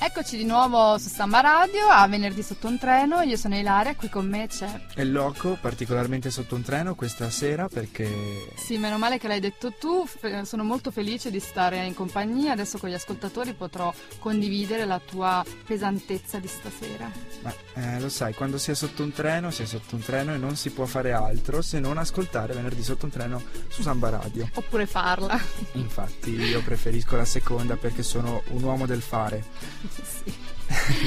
Eccoci di nuovo su Samba Radio a venerdì sotto un treno, io sono Ilaria, qui con me c'è... È loco, particolarmente sotto un treno questa sera perché... Sì, meno male che l'hai detto tu, sono molto felice di stare in compagnia, adesso con gli ascoltatori potrò condividere la tua pesantezza di stasera. Ma eh, lo sai, quando si è sotto un treno, si è sotto un treno e non si può fare altro se non ascoltare venerdì sotto un treno su Samba Radio. Oppure farla. Infatti io preferisco la seconda perché sono un uomo del fare.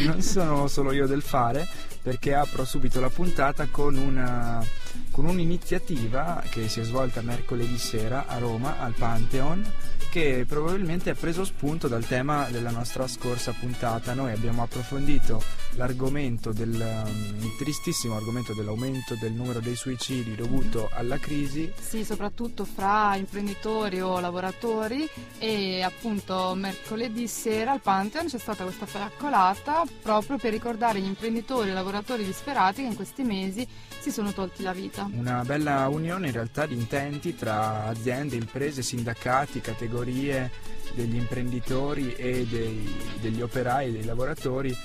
Non sono solo io del fare perché apro subito la puntata con, una, con un'iniziativa che si è svolta mercoledì sera a Roma al Pantheon che probabilmente ha preso spunto dal tema della nostra scorsa puntata. Noi abbiamo approfondito l'argomento del um, il tristissimo argomento dell'aumento del numero dei suicidi dovuto alla crisi. Sì, soprattutto fra imprenditori o lavoratori e appunto mercoledì sera al Pantheon c'è stata questa fiaccolata proprio per ricordare gli imprenditori e lavoratori disperati che in questi mesi si sono tolti la vita. Una bella unione in realtà di intenti tra aziende, imprese, sindacati, categorie degli imprenditori e dei, degli operai, dei lavoratori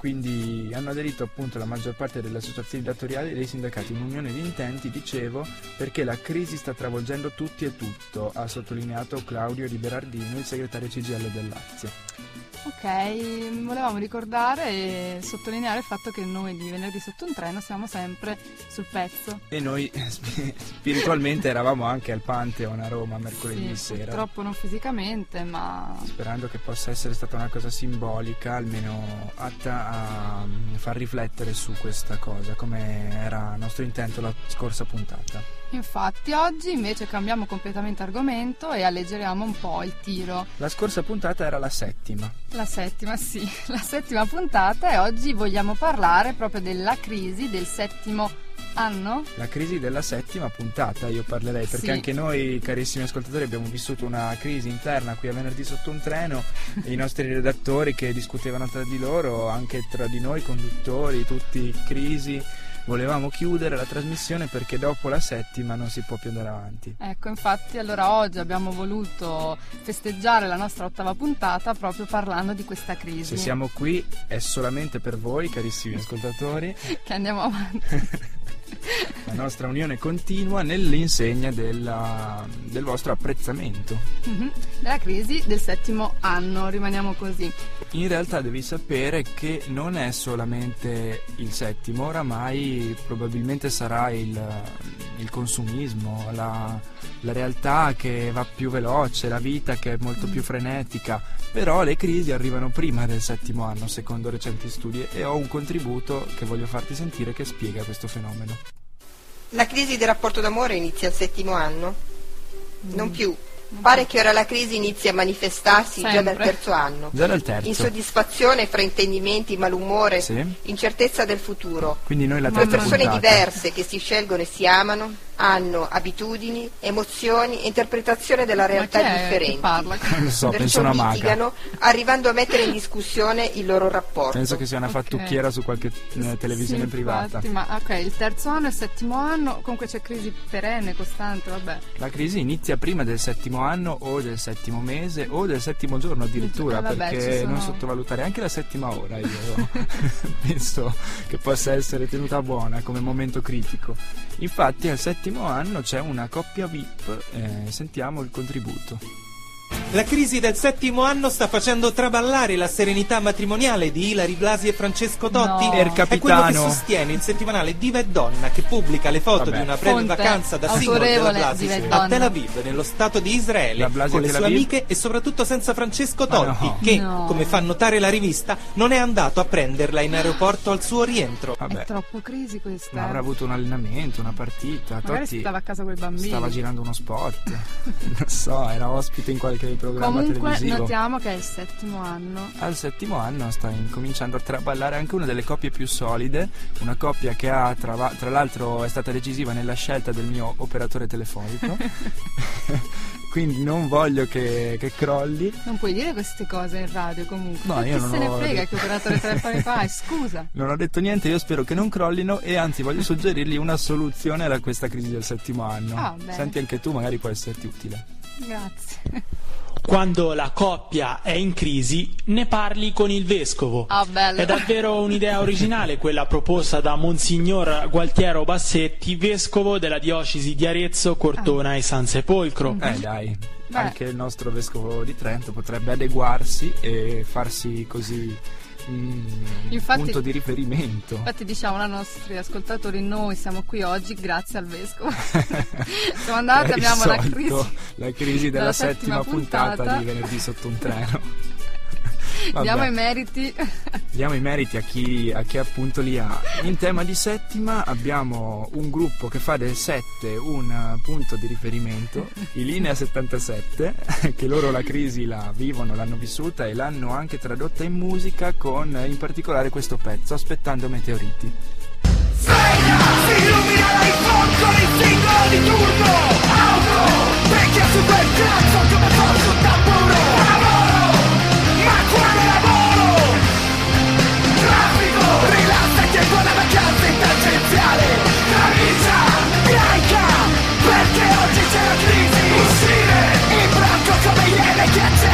quindi hanno aderito appunto la maggior parte delle associazioni datoriali e dei sindacati in unione di intenti, dicevo, perché la crisi sta travolgendo tutti e tutto, ha sottolineato Claudio Di Berardino, il segretario CGL del Lazio. Ok, volevamo ricordare e sottolineare il fatto che noi di venerdì sotto un treno siamo sempre sul pezzo. E noi spiritualmente eravamo anche al Pantheon a Roma mercoledì sì, sera. Purtroppo non fisicamente, ma. Sperando che possa essere stata una cosa simbolica, almeno atta a far riflettere su questa cosa, come era nostro intento la scorsa puntata. Infatti oggi invece cambiamo completamente argomento e alleggeriamo un po' il tiro. La scorsa puntata era la settima. La settima, sì, la settima puntata e oggi vogliamo parlare proprio della crisi del settimo anno? La crisi della settima puntata, io parlerei, perché Sì. anche noi, carissimi ascoltatori, abbiamo vissuto una crisi interna qui a venerdì sotto un treno, e i nostri redattori che discutevano tra di loro, anche tra di noi conduttori, tutti crisi. Volevamo chiudere la trasmissione perché dopo la settima non si può più andare avanti. Ecco, infatti allora oggi abbiamo voluto festeggiare la nostra ottava puntata proprio parlando di questa crisi. Se siamo qui è solamente per voi, carissimi ascoltatori. Che andiamo avanti. La nostra unione continua nell'insegna della- del vostro apprezzamento. Mhm. Della crisi del settimo anno, rimaniamo così. In realtà devi sapere che non è solamente il settimo, oramai probabilmente sarà il, il consumismo, la, la realtà che va più veloce, la vita che è molto più frenetica, però le crisi arrivano prima del settimo anno secondo recenti studi e ho un contributo che voglio farti sentire che spiega questo fenomeno. La crisi del rapporto d'amore inizia al settimo anno? Non più. Pare che ora la crisi inizi a manifestarsi già dal Sempre. terzo anno. Già dal terzo. Insoddisfazione, fraintendimenti, malumore, Sì. incertezza del futuro. Quindi noi la Due persone puntata. diverse che si scelgono e si amano hanno abitudini, emozioni e interpretazione della realtà differenti. parla? Non lo so, Perciò penso una maga. litigano, arrivando a mettere in discussione il loro rapporto. Penso che sia una Ok. fattucchiera su qualche eh, televisione Sì, privata. infatti, ma ok, il terzo anno e il settimo anno, comunque c'è crisi perenne, costante, vabbè. La crisi inizia prima del settimo anno o del settimo mese o del settimo giorno addirittura, Eh, vabbè, perché sono- non sottovalutare anche la settima ora, io penso che possa essere tenuta buona come momento critico. Infatti al settimo anno c'è una coppia VIP, eh, sentiamo il contributo. La crisi del settimo anno sta facendo traballare la serenità matrimoniale di Ilari Blasi e Francesco Totti. No. Er È quello che sostiene il settimanale Diva e Donna che pubblica le foto Vabbè. di una breve Fonte vacanza da singolo della Blasi Diva e a Donna. Tel Aviv, nello stato di Israele, Blasi con a le Tel sue Aviv? amiche e soprattutto senza Francesco Ma Totti, no. che, No. come fa notare la rivista, non è andato a prenderla in aeroporto al suo rientro. Vabbè, È troppo crisi questa. ma eh. avrà avuto un allenamento, una partita. Magari Totti stava a casa con i bambini. stava girando uno spot, non so, era ospite in qualche programma Comunque televisivo. notiamo che è il settimo anno. Al settimo anno sta incominciando a traballare anche una delle coppie più solide, una coppia che ha tra, tra l'altro è stata decisiva nella scelta del mio operatore telefonico. Quindi non voglio che, che, crolli. Non puoi dire queste cose in radio comunque. No, io Chi non se ne frega detto- che operatore telefonico hai? Scusa. Non ho detto niente, io spero che non crollino e anzi voglio suggerirgli una soluzione a questa crisi del settimo anno. Ah. Senti anche tu, magari può esserti utile. Grazie. Quando la coppia è in crisi, ne parli con il vescovo. Ah, bello. È davvero un'idea originale quella proposta da Monsignor Gualtiero Bassetti, vescovo della diocesi di Arezzo, Cortona e San Sepolcro. Eh dai, Beh. anche il nostro vescovo di Trento potrebbe adeguarsi e farsi così un Infatti- punto di riferimento. Infatti diciamo ai nostri ascoltatori, noi siamo qui oggi grazie al vescovo. Siamo andati, abbiamo la risolto crisi. la crisi della della settima, settima puntata, puntata. di venerdì sotto un treno. Vabbè, Diamo i meriti. diamo i meriti a chi, a chi appunto li ha. In tema di settima abbiamo un gruppo che fa del 7 un punto di riferimento, i Linea 77, che loro la crisi la vivono, l'hanno vissuta e l'hanno anche tradotta in musica con in particolare questo pezzo, Aspettando meteoriti. Si illumina l'iPhone con il singolo di turno Auto, vecchia super come iene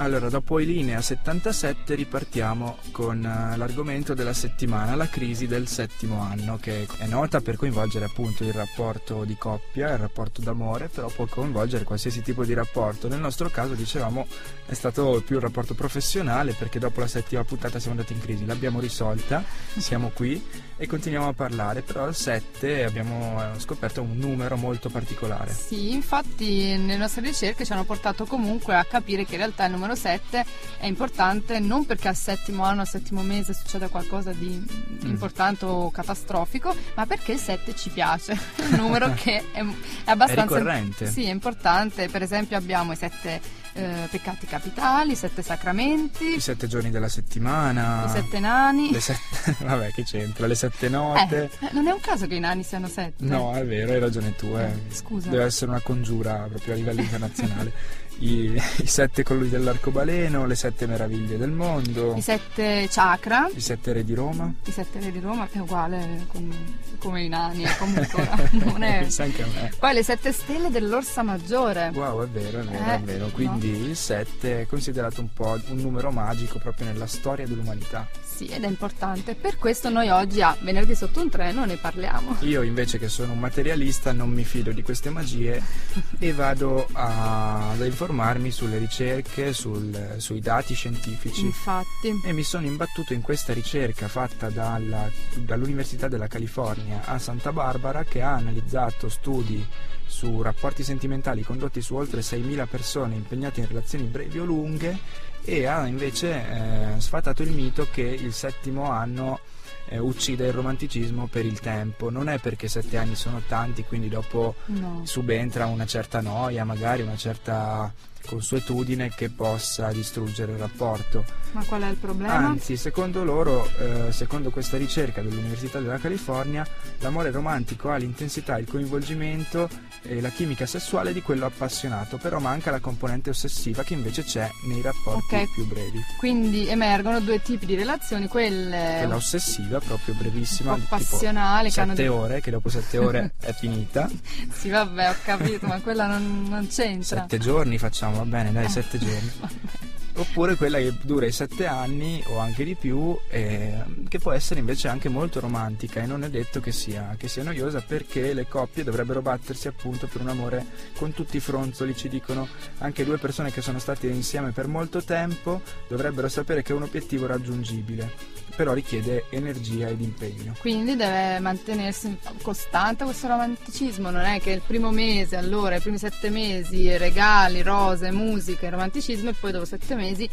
Allora, dopo i linea 77 ripartiamo con eh, l'argomento della settimana, la crisi del settimo anno, che è nota per coinvolgere appunto il rapporto di coppia, il rapporto d'amore, però può coinvolgere qualsiasi tipo di rapporto. Nel nostro caso, dicevamo, è stato più un rapporto professionale perché dopo la settima puntata siamo andati in crisi, l'abbiamo risolta, siamo qui e continuiamo a parlare, però al 7 abbiamo eh, scoperto un numero molto particolare. Sì, infatti nelle nostre ricerche ci hanno portato comunque a capire che in realtà il numero 7 è importante non perché al settimo anno, al settimo mese succeda qualcosa di importante o catastrofico, ma perché il 7 ci piace. È un numero che è, è abbastanza È ricorrente. Sì, è importante. Per esempio abbiamo i sette eh, peccati capitali, i sette sacramenti, I sette giorni della settimana, i sette nani. le sette, vabbè che c'entra, le sette note. Eh, non è un caso che i nani siano sette. No, è vero, hai ragione tu. eh. Eh, scusa. Deve essere una congiura proprio a livello internazionale. I, I sette colori dell'arcobaleno, le sette meraviglie del mondo, I sette chakra. i sette re di Roma. I sette re di Roma è uguale con- come i nani, comunque non è. Anche a me. Poi le sette stelle dell'Orsa Maggiore. Wow, è vero, è vero, Eh, è vero. Quindi il 7 è considerato un po' un numero magico proprio nella storia dell'umanità. Sì, ed è importante. Per questo noi oggi a venerdì sotto un treno ne parliamo. Io invece che sono un materialista non mi fido di queste magie e vado a- ad informarmi sulle ricerche, sul- sui dati scientifici. Infatti. E mi sono imbattuto in questa ricerca fatta dalla- dall'Università della California a Santa Barbara che ha analizzato studi su rapporti sentimentali condotti su oltre 6.000 persone impegnate in relazioni brevi o lunghe e ha invece eh, sfatato il mito che il settimo anno eh, uccide il romanticismo per il tempo. Non è perché sette anni sono tanti, quindi dopo No. subentra una certa noia, magari una certa consuetudine che possa distruggere il rapporto. Ma qual è il problema? Anzi, secondo loro, eh, secondo questa ricerca dell'Università della California, l'amore romantico ha l'intensità, il coinvolgimento e la chimica sessuale di quello appassionato, però manca la componente ossessiva che invece c'è nei rapporti Ok. più brevi. Quindi emergono due tipi di relazioni, quelle Quella ossessiva, proprio brevissima, un po' tipo passionali che hanno sette dei- ore, che dopo sette ore è finita. Sì, vabbè, ho capito, ma quella non, non c'entra. Sette giorni facciamo, va bene, dai, Eh. sette giorni. Oppure quella che dura i sette anni o anche di più, eh, che può essere invece anche molto romantica e non è detto che sia, che sia noiosa perché le coppie dovrebbero battersi appunto per un amore con tutti i fronzoli, ci dicono anche due persone che sono state insieme per molto tempo dovrebbero sapere che è un obiettivo raggiungibile. Però richiede energia ed impegno. Quindi deve mantenersi costante questo romanticismo, non è che il primo mese, allora, i primi sette mesi, regali, rose, musica, romanticismo e poi dopo sette mesi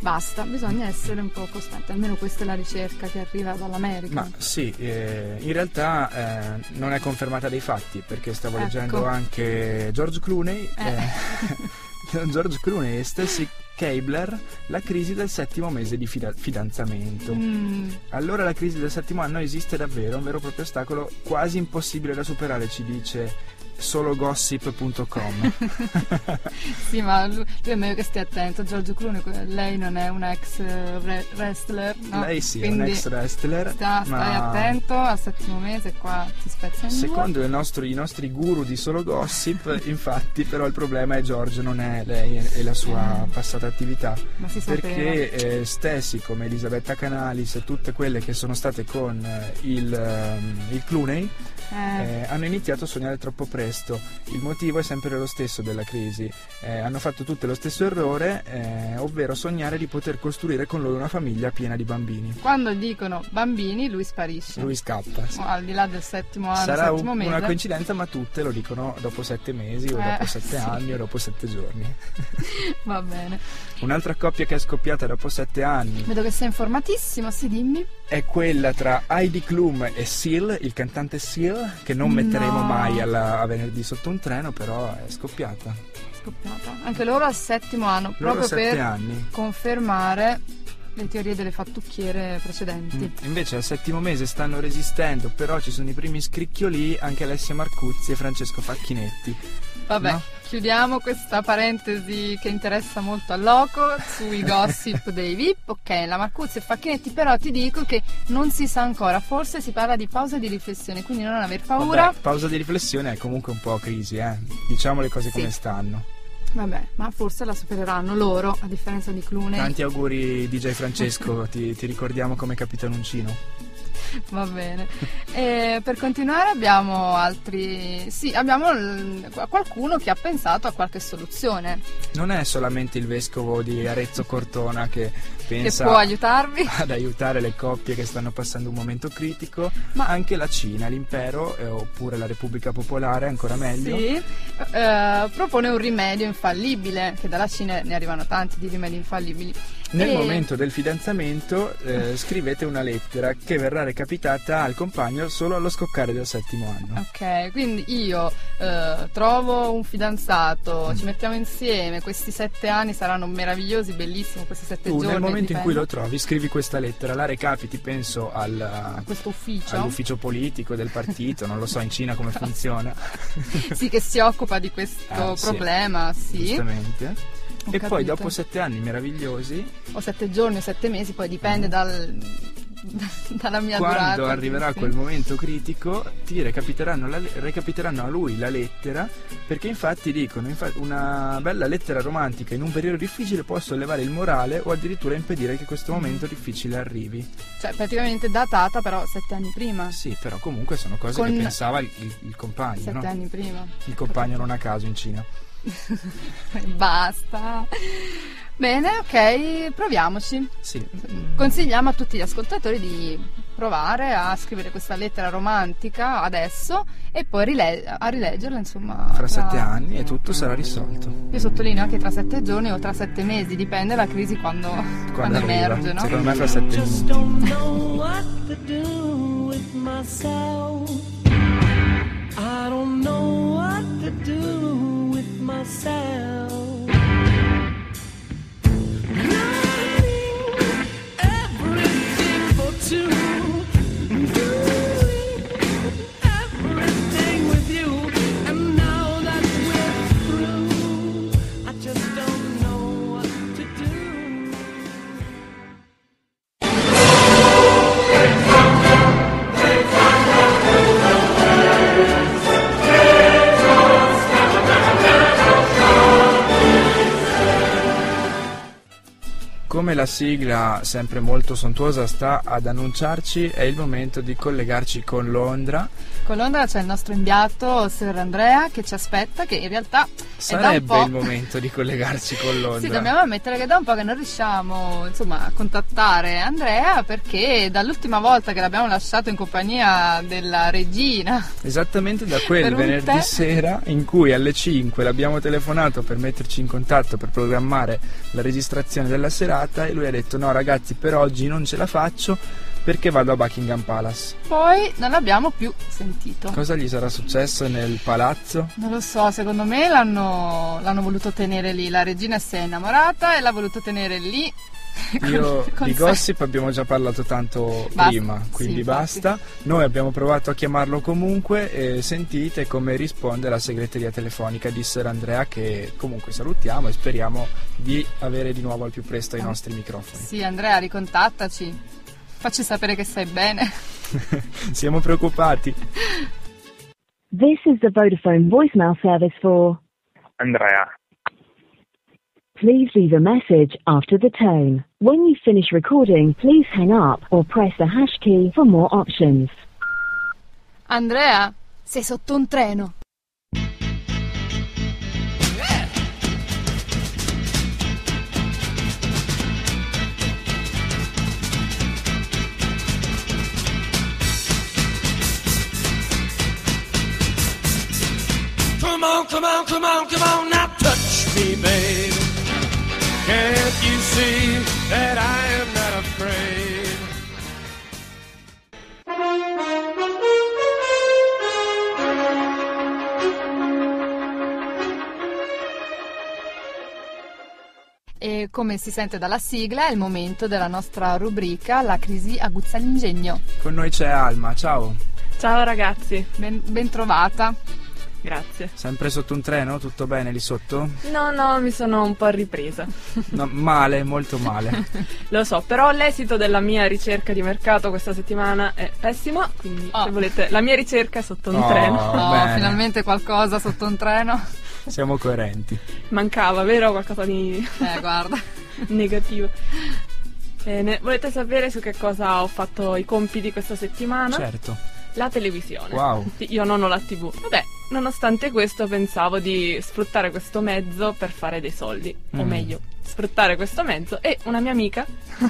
basta, bisogna essere un po' costante, almeno questa è la ricerca che arriva dall'America. Ma sì, eh, in realtà eh, non è confermata dai fatti perché stavo Ecco. leggendo anche George Clooney, Eh. eh, George Clooney e Stacy Keibler, la crisi del settimo mese di fida- fidanzamento. Mm, Allora la crisi del settimo anno esiste davvero, un vero e proprio ostacolo quasi impossibile da superare, ci dice sologossip.com. sì, ma lui, lui è meglio che stia attento, Giorgio que- lei non è un ex eh, wre- wrestler, no? Lei sì, è un Quindi ex wrestler, sta- stai ma attento al settimo mese, qua ti spezza in secondo il nostro- i nostri guru di solo gossip, infatti, però il problema è George, non è lei e la sua passata attività. Ma si sapeva. Perché eh, Stacy, come Elisabetta Canalis e tutte quelle che sono state con eh, il, ehm, il Clooney, Eh, eh, hanno iniziato a sognare troppo presto. Il motivo è sempre lo stesso della crisi. Eh, hanno fatto tutte lo stesso errore, eh, ovvero sognare di poter costruire con loro una famiglia piena di bambini. Quando dicono bambini, lui sparisce. Lui scappa. sì. Al di là del settimo anno, Sarà settimo un- una coincidenza, ma tutte lo dicono dopo sette mesi, o Eh, dopo sette sì. anni, o dopo sette giorni. Va bene. Un'altra coppia che è scoppiata dopo sette anni Vedo che sei informatissimo, sì, dimmi. è quella tra Heidi Klum e Seal, il cantante Seal, che non metteremo No. mai alla- a venerdì sotto un treno, però è scoppiata. Scoppiata. Anche loro al settimo anno, Loro proprio per anni. confermare le teorie delle fattucchiere precedenti. Mm. Invece al settimo mese stanno resistendo, però ci sono i primi scricchioli anche Alessia Marcuzzi e Francesco Facchinetti. Vabbè, No? Chiudiamo questa parentesi che interessa molto al loco sui gossip dei VIP. Ok, la Marcuzzi e Facchinetti, però ti dico che non si sa ancora, forse si parla di pausa di riflessione, quindi non aver paura. Vabbè, pausa di riflessione è comunque un po' crisi, eh. Diciamo le cose Sì. come stanno. Vabbè, ma forse la supereranno loro, a differenza di Clooney. Tanti auguri DJ Francesco, ti, ti ricordiamo come capitanuncino. Va bene. E per continuare abbiamo altri... Sì, abbiamo l- qualcuno che ha pensato a qualche soluzione Non è solamente il vescovo di Arezzo Cortona che pensa che può aiutarvi. ad aiutare le coppie che stanno passando un momento critico, Ma- ma anche la Cina, l'impero, eh, oppure la Repubblica Popolare, ancora meglio. Sì, eh, propone un rimedio infallibile, che dalla Cina ne arrivano tanti di rimedi infallibili. Nel E- momento del fidanzamento eh, scrivete una lettera che verrà recapitata al compagno solo allo scoccare del settimo anno. Ok, quindi io eh, trovo un fidanzato, ci mettiamo insieme, questi sette anni saranno meravigliosi, bellissimi, questi sette Tu giorni. nel momento in cui dipende, lo trovi scrivi questa lettera, la recapiti penso al, a questo ufficio, all'ufficio politico del partito, non lo so in Cina come funziona. sì, che si occupa di questo Ah, sì. problema, sì. Giustamente. Ho E poi capito. dopo sette anni meravigliosi, O sette giorni o sette mesi, poi dipende dal, dalla mia durata. quando arriverà sì. quel momento critico, ti recapiteranno, la recapiteranno a lui la lettera, perché infatti dicono, infa- una bella lettera romantica in un periodo difficile può sollevare il morale o addirittura impedire che questo momento difficile arrivi. Cioè, praticamente datata però sette anni prima. Sì, però comunque sono cose Con- che pensava il, il- il compagno, Sette no? anni prima. Il compagno non a caso in Cina. Basta. Bene, ok, proviamoci. Sì. Consigliamo a tutti gli ascoltatori di provare a scrivere questa lettera romantica adesso e poi rile- a rileggerla, insomma. Fra sette anni e tutto sarà risolto. Io sottolineo anche tra sette giorni o tra sette mesi, dipende dalla crisi quando, quando, arriva. emerge, no? Secondo me fra sette minuti. I don't know what to do myself. Learning everything for two. Come la sigla, sempre molto sontuosa, sta ad annunciarci, è il momento di collegarci con Londra, Con Londra c'è il nostro inviato Sir Andrea che ci aspetta, che in realtà Sarebbe il momento di collegarci con Londra. Sì, dobbiamo ammettere che da un po' che non riusciamo insomma, a contattare Andrea perché dall'ultima volta che l'abbiamo lasciato in compagnia della regina Esattamente da quel venerdì tè. sera in cui alle 5 l'abbiamo telefonato per metterci in contatto per programmare la registrazione della serata e lui ha detto no ragazzi per oggi non ce la faccio perché vado a Buckingham Palace. poi non l'abbiamo più sentito. Cosa gli sarà successo nel palazzo? Non lo so, secondo me l'hanno, l'hanno voluto tenere lì. La regina si è innamorata e l'ha voluto tenere lì. Io con di gossip abbiamo già parlato tanto Basta, prima, sì, quindi infatti. basta. Noi abbiamo provato a chiamarlo comunque e sentite come risponde la segreteria telefonica di Sir Andrea che comunque salutiamo e speriamo di avere di nuovo al più presto Ah. i nostri microfoni. Sì, Andrea, ricontattaci. Facci sapere che stai bene. Siamo preoccupati. This is the Vodafone voicemail service for. Andrea, Please leave a message after the tone. When you finish recording, please hang up or press the hash key for more options. Andrea, sei sotto un treno. Come on, come on, come on, come on, now touch me, babe. Can't you see that I am not afraid? E come si sente dalla sigla è il momento della nostra rubrica La crisi aguzza l'ingegno. Con noi c'è Alma, ciao. Ciao ragazzi, Ben, ben trovata. Grazie. Sempre sotto un treno? Tutto bene lì sotto? No, no, mi sono un po' ripresa. No, male, molto male. Lo so, però l'esito della mia ricerca di mercato questa settimana è pessimo, quindi Oh. se volete, la mia ricerca è sotto un Oh. treno. Oh, bene. finalmente qualcosa sotto un treno. Siamo coerenti. Mancava, vero? Qualcosa di Eh, guarda. negativo. Bene, volete sapere su che cosa ho fatto i compiti questa settimana? Certo. La televisione. Wow. Io non ho la TV. Vabbè, nonostante questo pensavo di sfruttare questo mezzo per fare dei soldi. O Mm. meglio, sfruttare questo mezzo e una mia amica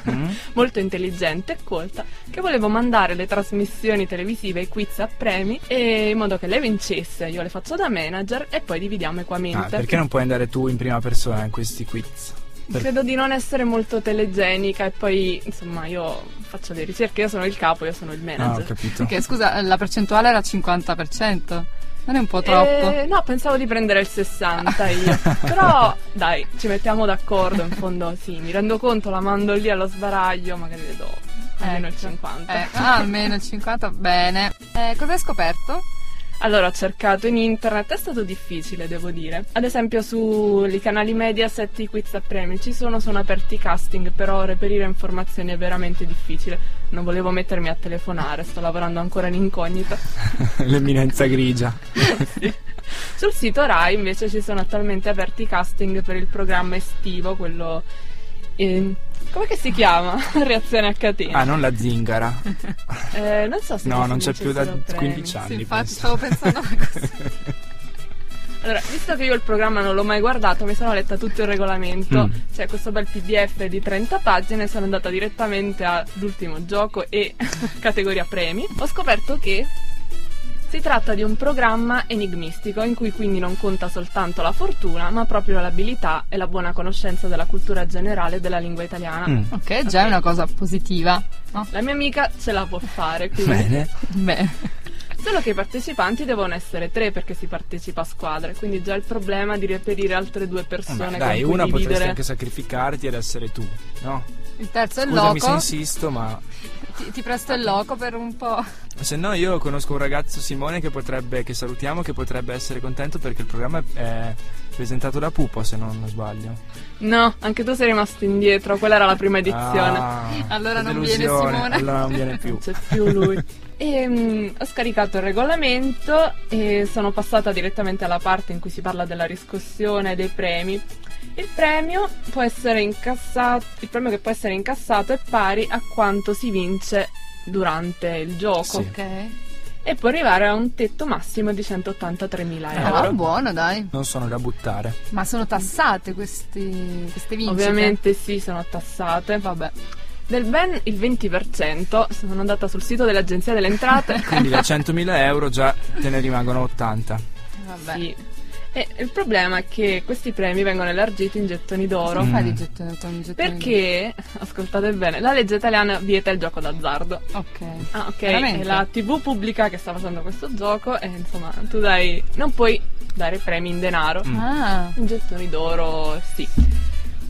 Mm? molto intelligente e colta che volevo mandare le trasmissioni televisive i quiz a premi e in modo che lei vincesse io le faccio da manager e poi dividiamo Ah, equamente perché non puoi andare tu in prima persona in questi quiz? Per- credo di non essere molto telegenica e poi insomma io faccio le ricerche io sono il capo io sono il Ah, ho manager capito. Perché scusa, la percentuale era 50%. Non è un po' troppo? Eh, no, pensavo di prendere il 60 io. Però dai, ci mettiamo d'accordo. In fondo, sì, mi rendo conto, la mando lì allo sbaraglio, magari le do almeno il Ecco. 50. Eh, ah, almeno il 50, bene. Eh, cosa hai scoperto? Allora, ho cercato in internet, è stato difficile, devo dire. Ad esempio, sui canali Mediaset i quiz a premi ci sono, sono aperti i casting, però reperire informazioni è veramente difficile. Non volevo mettermi a telefonare, sto lavorando ancora in incognita. L'eminenza grigia. Sul sito Rai invece ci sono attualmente aperti i casting per il programma estivo, quello... eh, come che si chiama? Reazione a catena. Ah, non la zingara. Eh, non so se No, non c'è più da solo premi. 15 anni. Sì, infatti penso. stavo pensando a questo. Allora, visto che io il programma non l'ho mai guardato, mi sono letta tutto il regolamento. Mm. C'è questo bel PDF di 30 pagine, sono andata direttamente all'ultimo gioco e categoria premi. Ho scoperto che si tratta di un programma enigmistico in cui quindi non conta soltanto la fortuna, ma proprio l'abilità e la buona conoscenza della cultura generale della lingua italiana. Mm, Ok, già è una cosa positiva. No? La mia amica ce la può fare, quindi Bene. Beh, Solo che i partecipanti devono essere tre perché si partecipa a squadre, quindi già il problema è di reperire altre due persone Vabbè, dai, con cui una potresti dividere. anche sacrificarti ed essere tu, no? il terzo è il Scusami se insisto, ma Ti, ti presto il loco per un po'. se no io conosco un ragazzo Simone che potrebbe, che salutiamo, che potrebbe essere contento perché il programma è presentato da Pupo, se non sbaglio. No, anche tu sei rimasto indietro, quella era la prima edizione. Ah, Allora non viene Simone. Allora non viene più. Non c'è più lui. E, mm, ho scaricato il regolamento e sono passata direttamente alla parte in cui si parla della riscossione dei premi. Il premio può essere incassato, il premio che può essere incassato è pari a quanto si vince durante il gioco. Sì. Ok. e può arrivare a un tetto massimo di 183.000 euro. Ah, buono, dai. Non sono da buttare. Ma sono tassate questi, queste vincite? Ovviamente sì, sono tassate. Vabbè. Del ben il 20%, sono andata sul sito dell'Agenzia delle Entrate. Quindi da 100.000 euro già te ne rimangono 80. Vabbè. Sì. E il problema è che questi premi vengono elargiti in gettoni d'oro. Fai Mm. di gettoni, con i gettoni? Perché, ascoltate bene, la legge italiana vieta il gioco d'azzardo. Ok. Ah, ok. Veramente? È la TV pubblica che sta facendo questo gioco e insomma, tu dai. Non puoi dare premi in denaro. Mm. Ah, In gettoni d'oro, sì.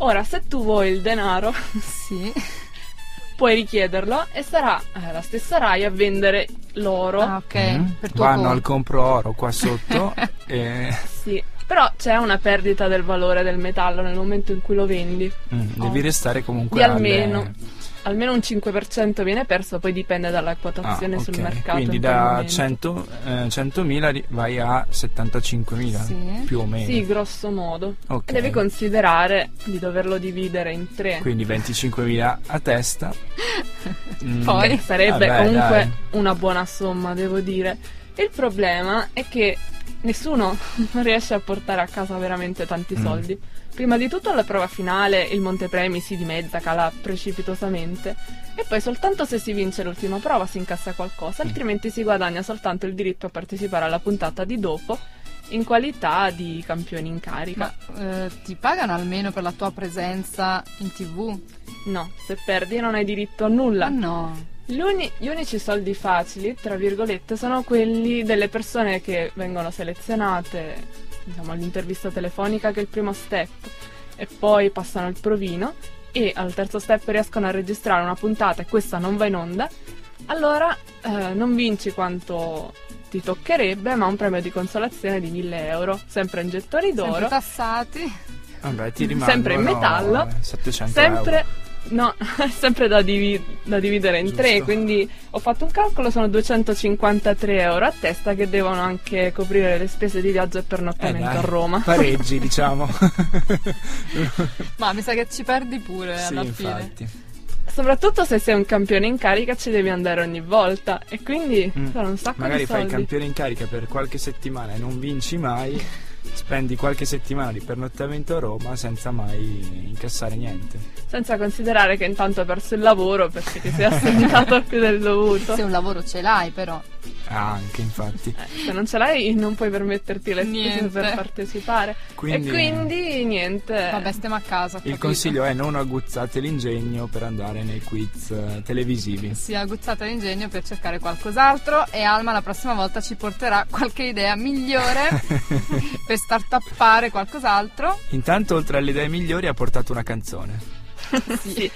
Ora, se tu vuoi il denaro, sì. puoi richiederlo e sarà eh, la stessa Rai a vendere l'oro. Ah, ok. Mm. Per tuo Vanno al conto. compro oro qua sotto e Sì. Però c'è una perdita del valore del metallo nel momento in cui lo vendi. mm, devi restare comunque Di alle- almeno. Almeno un 5% viene perso, poi dipende dalla Ah, quotazione sul mercato. Quindi da momento. 100, eh, 100.000 ri- vai a 75.000 Sì. più o meno. Sì, grosso modo. Ok. E devi considerare di doverlo dividere in tre. Quindi 25.000 a testa. Mm, Poi? Sarebbe vabbè, comunque dai. una buona somma, devo dire. Il problema è che nessuno riesce a portare a casa veramente tanti Mm. soldi. Prima di tutto alla prova finale il montepremi si dimezza, cala precipitosamente e poi soltanto se si vince l'ultima prova si incassa qualcosa, Mm. altrimenti si guadagna soltanto il diritto a partecipare alla puntata di dopo in qualità di campioni in carica. Ma eh, ti pagano almeno per la tua presenza in tv? No, se perdi non hai diritto a nulla. Ah, no. Uni- gli unici soldi facili, tra virgolette, sono quelli delle persone che vengono selezionate diciamo, all'intervista telefonica, che è il primo step, e poi passano il provino, e al terzo step riescono a registrare una puntata e questa non va in onda, allora eh, non vinci quanto ti toccherebbe, ma un premio di consolazione di 1000 euro, sempre in gettoni Sempre d'oro, tassati. Vabbè, ti rimangono sempre in metallo, 700 sempre euro. No è sempre da, divi- da dividere in Giusto. tre quindi ho fatto un calcolo sono 253 euro a testa che devono anche coprire le spese di viaggio e Eh, pernottamento dai, a Roma Pareggi, diciamo. Ma mi sa che ci perdi pure sì, alla fine. infatti. soprattutto se sei un campione in carica ci devi andare ogni volta e quindi Mm. sono un sacco Magari di fai il soldi campione in carica per qualche settimana e non vinci mai. Spendi qualche settimana di pernottamento a Roma senza mai incassare niente. senza considerare che intanto hai perso il lavoro perché ti sei assentato più del dovuto Se un lavoro ce l'hai, però. Ah, anche infatti. Eh, se non ce l'hai non puoi permetterti le spese per partecipare Quindi, e quindi niente Vabbè, stiamo a casa. il consiglio è non aguzzate l'ingegno per andare nei quiz eh, televisivi. Si è aguzzata l'ingegno per cercare qualcos'altro e Alma la prossima volta ci porterà qualche idea migliore per startuppare qualcos'altro. Intanto, oltre alle idee migliori, ha portato una canzone. Sì.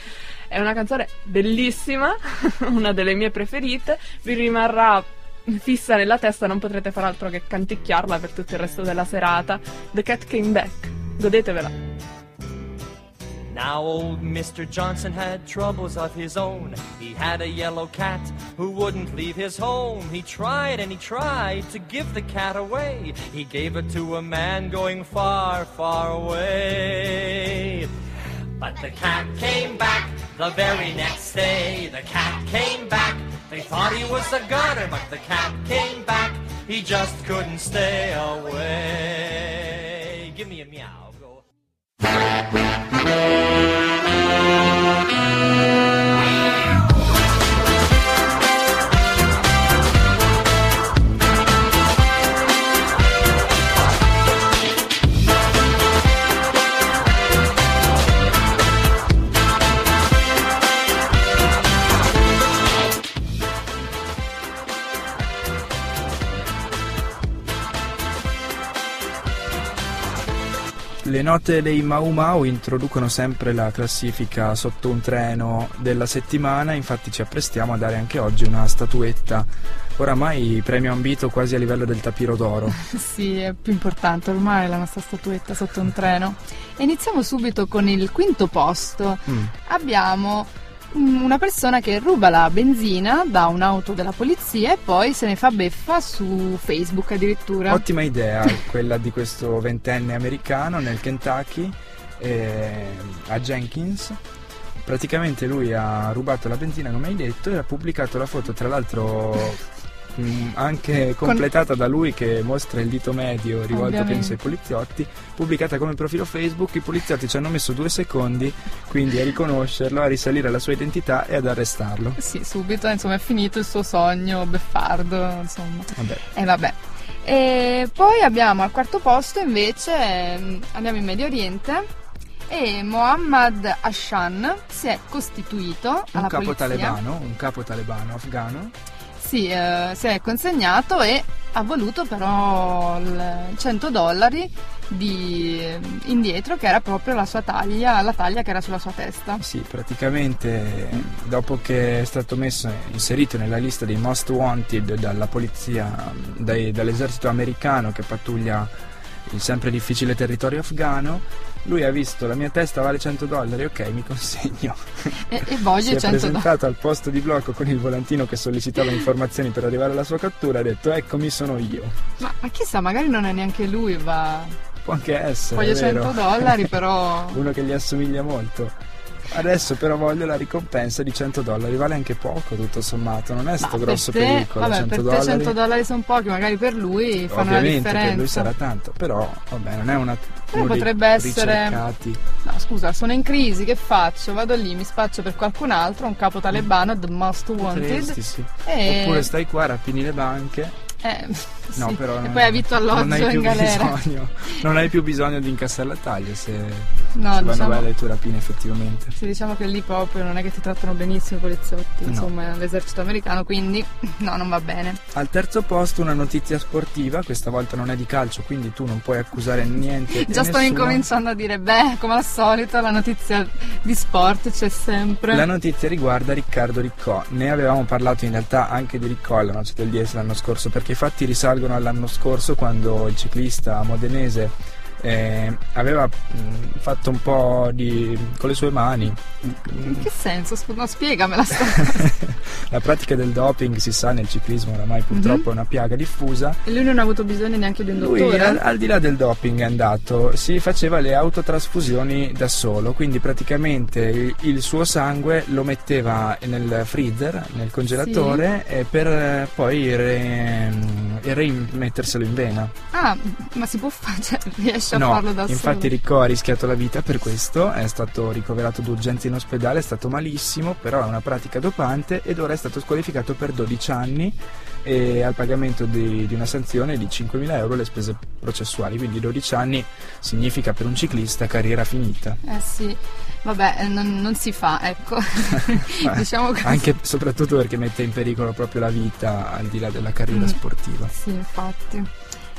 È una canzone bellissima, una delle mie preferite, vi rimarrà fissa nella testa, non potrete far altro che canticchiarla per tutto il resto della serata. The Cat Came Back, godetevela. Now old Mr. Johnson had troubles of his own. He had a yellow cat who wouldn't leave his home. He tried and he tried to give the cat away. He gave it to a man going far, far away. But the cat came back the very next day. The cat came back. They thought he was a goner, but the cat came back. He just couldn't stay away. Give me a meow. Go. Le note dei Mau Mau introducono sempre la classifica sotto un treno della settimana, infatti ci apprestiamo a dare anche oggi una statuetta, oramai premio ambito quasi a livello del tapiro d'oro. Sì, è più importante ormai la nostra statuetta sotto un treno. E iniziamo subito con il quinto posto. Mm. Abbiamo una persona che ruba la benzina da un'auto della polizia e poi se ne fa beffa su Facebook addirittura. Ottima idea quella di questo ventenne americano nel Kentucky, eh, a Jenkins. Praticamente lui ha rubato la benzina come hai detto e ha pubblicato la foto tra l'altro mm, anche completata da lui che mostra il dito medio rivolto Ovviamente. penso ai poliziotti, pubblicata come profilo Facebook, i poliziotti ci hanno messo due secondi quindi a riconoscerlo, a risalire alla sua identità e ad arrestarlo. Sì, subito, insomma, è finito il suo sogno beffardo, insomma. Vabbè. E vabbè. E poi abbiamo al quarto posto invece, ehm, andiamo in Medio Oriente e Mohammad Hashan si è costituito Un capo polizia. talebano, un capo talebano afgano. Sì, eh, si è consegnato e ha voluto però il 100 dollari di, eh, indietro che era proprio la sua taglia, la taglia che era sulla sua testa. Sì, praticamente eh, dopo che è stato messo, inserito nella lista dei most wanted dalla polizia, dai- dall'esercito americano che pattuglia il sempre difficile territorio afghano, lui ha visto la mia testa vale 100 dollari, ok, mi consegno. E, e voglio si è 100 dollari. presentato al posto di blocco con il volantino che sollecitava informazioni per arrivare alla sua cattura e ha detto eccomi sono io. Ma, ma chissà, magari non è neanche lui, va. Può anche essere. Voglio è vero. 100 dollari, però. Uno che gli assomiglia molto. Adesso però voglio la ricompensa di 100 dollari, vale anche poco tutto sommato, non è sto Ma grosso per te, pericolo, vabbè, 100 per te dollari. 100 dollari sono pochi, magari per lui fanno la Ovviamente differenza. per lui sarà tanto, però vabbè, non è una Però dei potrebbe essere- ricercati. No, scusa, sono in crisi, che faccio? Vado lì, mi spaccio per qualcun altro, un capo talebano, the most wanted. Potresti, sì. E... Oppure stai qua, rapini le banche. Eh, No, sì. però E non- poi hai vitto alloggio non hai più. Bisogno, non hai più bisogno di incassare la taglia se, No, se vanno diciamo- bene le tue rapine effettivamente. Sì, diciamo che lì proprio non è che ti trattano benissimo i poliziotti, No. insomma, l'esercito americano, quindi no, non va bene. Al terzo posto una notizia sportiva, questa volta non è di calcio, quindi tu non puoi accusare niente. Già sto incominciando a dire, beh, come al solito la notizia di sport c'è sempre. La notizia riguarda Riccardo Riccò. Ne avevamo parlato in realtà anche di Riccò alla Noce del DS l'anno scorso, perché i fatti risalgono all'anno scorso quando il ciclista modenese eh, aveva mh, fatto un po' di con le sue mani In che senso? No, spiegamela la pratica del doping si sa nel ciclismo oramai purtroppo è una piaga diffusa E lui non ha avuto bisogno neanche di un Lui, dottore? al, al di là del doping è andato, si faceva le autotrasfusioni da solo, quindi praticamente il, il suo sangue lo metteva nel freezer, nel congelatore, e per poi re, rimetterselo in vena. Ah, ma si può fare, cioè, riesce a no, farlo da infatti solo? Riccò ha rischiato la vita per questo, è stato ricoverato d'urgenza in ospedale, è stato malissimo, però è una pratica dopante ed ora è stato squalificato per 12 anni e al pagamento di, di una sanzione di 5.000 euro le spese processuali, quindi 12 anni significa per un ciclista carriera finita. Eh sì, vabbè, eh, non, non si fa, ecco. Diciamo così. Anche soprattutto perché mette in pericolo proprio la vita al di là della carriera Mm. sportiva. Sì, infatti.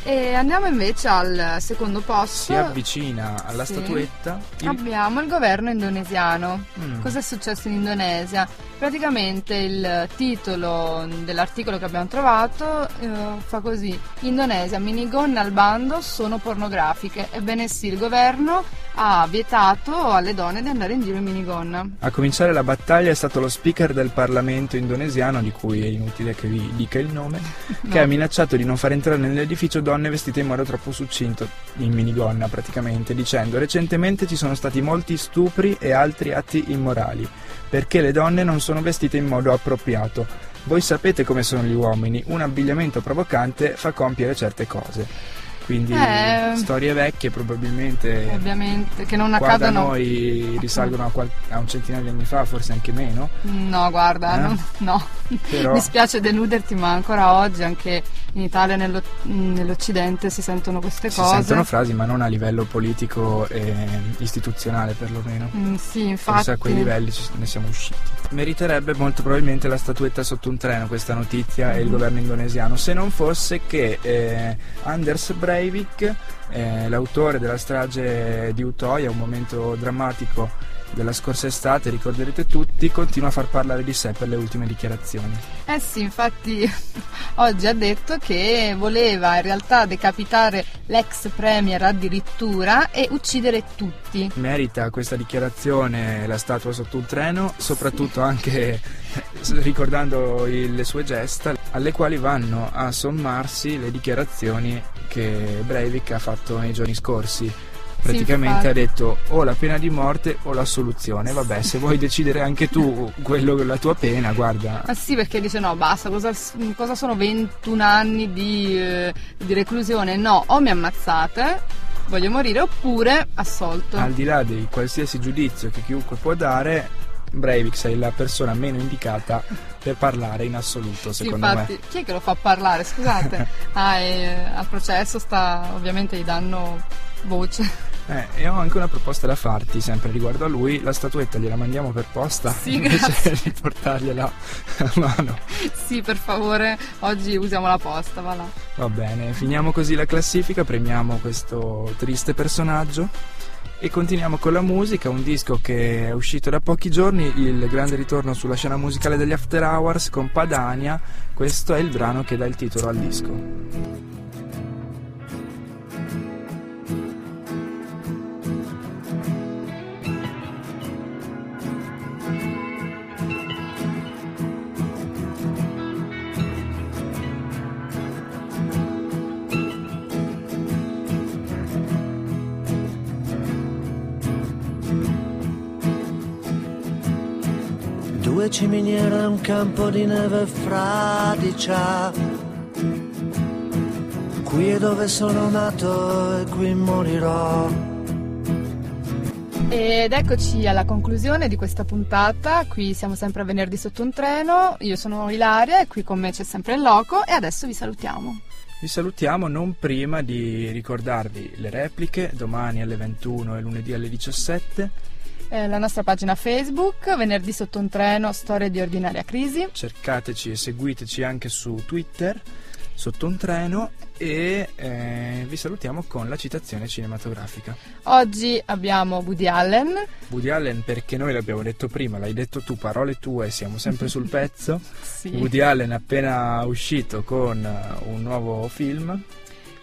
E andiamo invece al secondo posto. Si avvicina alla Sì. statuetta il- Abbiamo il governo indonesiano. Mm. Cosa è successo in Indonesia? Praticamente il titolo dell'articolo che abbiamo trovato eh, fa così: Indonesia, minigonne al bando sono pornografiche. Ebbene sì, il governo ha vietato alle donne di andare in giro in minigonna. A cominciare la battaglia è stato lo speaker del Parlamento indonesiano, di cui è inutile che vi dica il nome, che ha minacciato di non far entrare nell'edificio donne vestite in modo troppo succinto, in minigonna praticamente, dicendo recentemente ci sono stati molti stupri e altri atti immorali, perché le donne non sono vestite in modo appropriato. Voi sapete come sono gli uomini, un abbigliamento provocante fa compiere certe cose. Quindi Eh. storie vecchie probabilmente Ovviamente, che non qua da accadano. noi risalgono a, qual- a un centinaio di anni fa, forse anche meno. No, guarda, Eh? non- no. Però- Mi spiace deluderti, ma ancora oggi, anche in Italia nello- nell'Occidente, si sentono queste Si cose. sentono frasi, ma non a livello politico e istituzionale perlomeno. Mm, sì, infatti. Forse a quei livelli ne siamo usciti. Meriterebbe molto probabilmente la statuetta sotto un treno questa notizia e il Mhm. governo indonesiano, se non fosse che eh, Anders Breivik, eh, l'autore della strage di Utoya, un momento drammatico della scorsa estate, ricorderete tutti, continua a far parlare di sé per le ultime dichiarazioni. Eh sì, infatti oggi ha detto che voleva in realtà decapitare l'ex premier addirittura e uccidere tutti. Merita questa dichiarazione la statua sotto un treno, soprattutto anche ricordando il- le sue gesta, alle quali vanno a sommarsi le dichiarazioni che Breivik ha fatto nei giorni scorsi. praticamente infatti. ha detto o la pena di morte o l'assoluzione. Vabbè, se vuoi decidere anche tu quello, la tua pena, guarda, Ah sì, perché dice no, basta, cosa, cosa sono 21 anni di, eh, di reclusione? No, o mi ammazzate, voglio morire, oppure assolto. al di là di qualsiasi giudizio che chiunque può dare, Breivik sei la persona meno indicata per parlare in assoluto, secondo infatti, me. chi è che lo fa parlare? Scusate. ah, e, al processo sta, ovviamente gli danno voce. Eh, e ho anche una proposta da farti, sempre riguardo a lui. La statuetta gliela mandiamo per posta Sì, invece grazie. di portargliela a mano. sì, per favore, oggi usiamo la posta, va là. Va bene, finiamo così la classifica, premiamo questo triste personaggio e continuiamo con la musica, un disco che è uscito da pochi giorni, il grande ritorno sulla scena musicale degli After Hours con Padania. Questo è il brano che dà il titolo al disco. Due ciminiere e un campo di neve fradicia. Qui è dove sono nato e qui morirò. Ed eccoci alla conclusione di questa puntata. Qui siamo sempre a venerdì sotto un treno. Io sono Ilaria e qui con me c'è sempre il Loco. E adesso vi salutiamo. Vi salutiamo non prima di ricordarvi le repliche, domani alle 21 e lunedì alle 17. Eh, la nostra pagina Facebook, venerdì sotto un treno, storie di ordinaria crisi. Cercateci e seguiteci anche su Twitter, sotto un treno e eh, vi salutiamo con la citazione cinematografica. Oggi abbiamo Woody Allen. Woody Allen perché noi l'abbiamo detto prima, l'hai detto tu, parole tue, siamo sempre sul pezzo. Sì. Woody Allen appena uscito con eh, un nuovo film.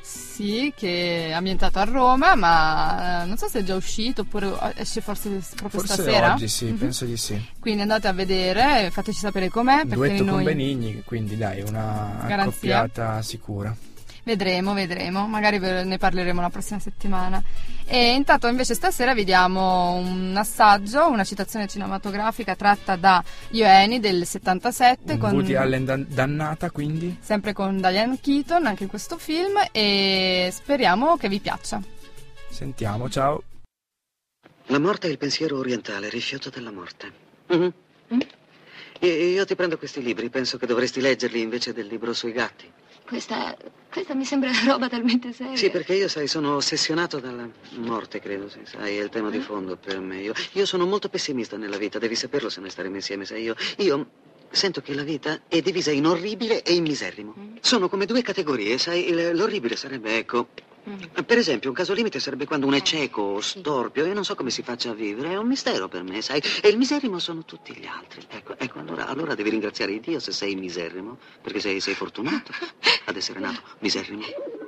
Sì, che è ambientato a Roma, ma eh, non so se è già uscito oppure esce forse proprio Forse stasera. oggi sì, Mhm. penso di sì. Quindi andate a vedere, fateci sapere com'è, Duetto con noi Benigni, quindi dai, una Garanzia. accoppiata sicura. Vedremo, vedremo, magari ne parleremo la prossima settimana. E intanto invece stasera vi diamo un assaggio, una citazione cinematografica tratta da Io Annie del 77 Un con Woody Allen dan- dannata, quindi? sempre con Diane Keaton anche in questo film e speriamo che vi piaccia. Sentiamo, ciao. La morte è il pensiero orientale, rifiuto della morte. Mhm. Io, io ti prendo questi libri, penso che dovresti leggerli invece del libro sui gatti. Questa, questa mi sembra roba talmente seria. Sì, perché io, sai, sono ossessionato dalla morte, credo, sì, sai, è il tema di fondo per me. Io, io sono molto pessimista nella vita, devi saperlo se noi staremo insieme, sai, io, io sento che la vita è divisa in orribile e in miserrimo. Sono come due categorie, sai, il- l'orribile sarebbe, ecco, per esempio, un caso limite sarebbe quando uno è cieco o storpio e non so come si faccia a vivere, è un mistero per me, sai, e il miserrimo sono tutti gli altri. Ecco, ecco, allora, allora devi ringraziare Dio se sei miserrimo, perché sei, sei fortunato ad essere nato miserrimo.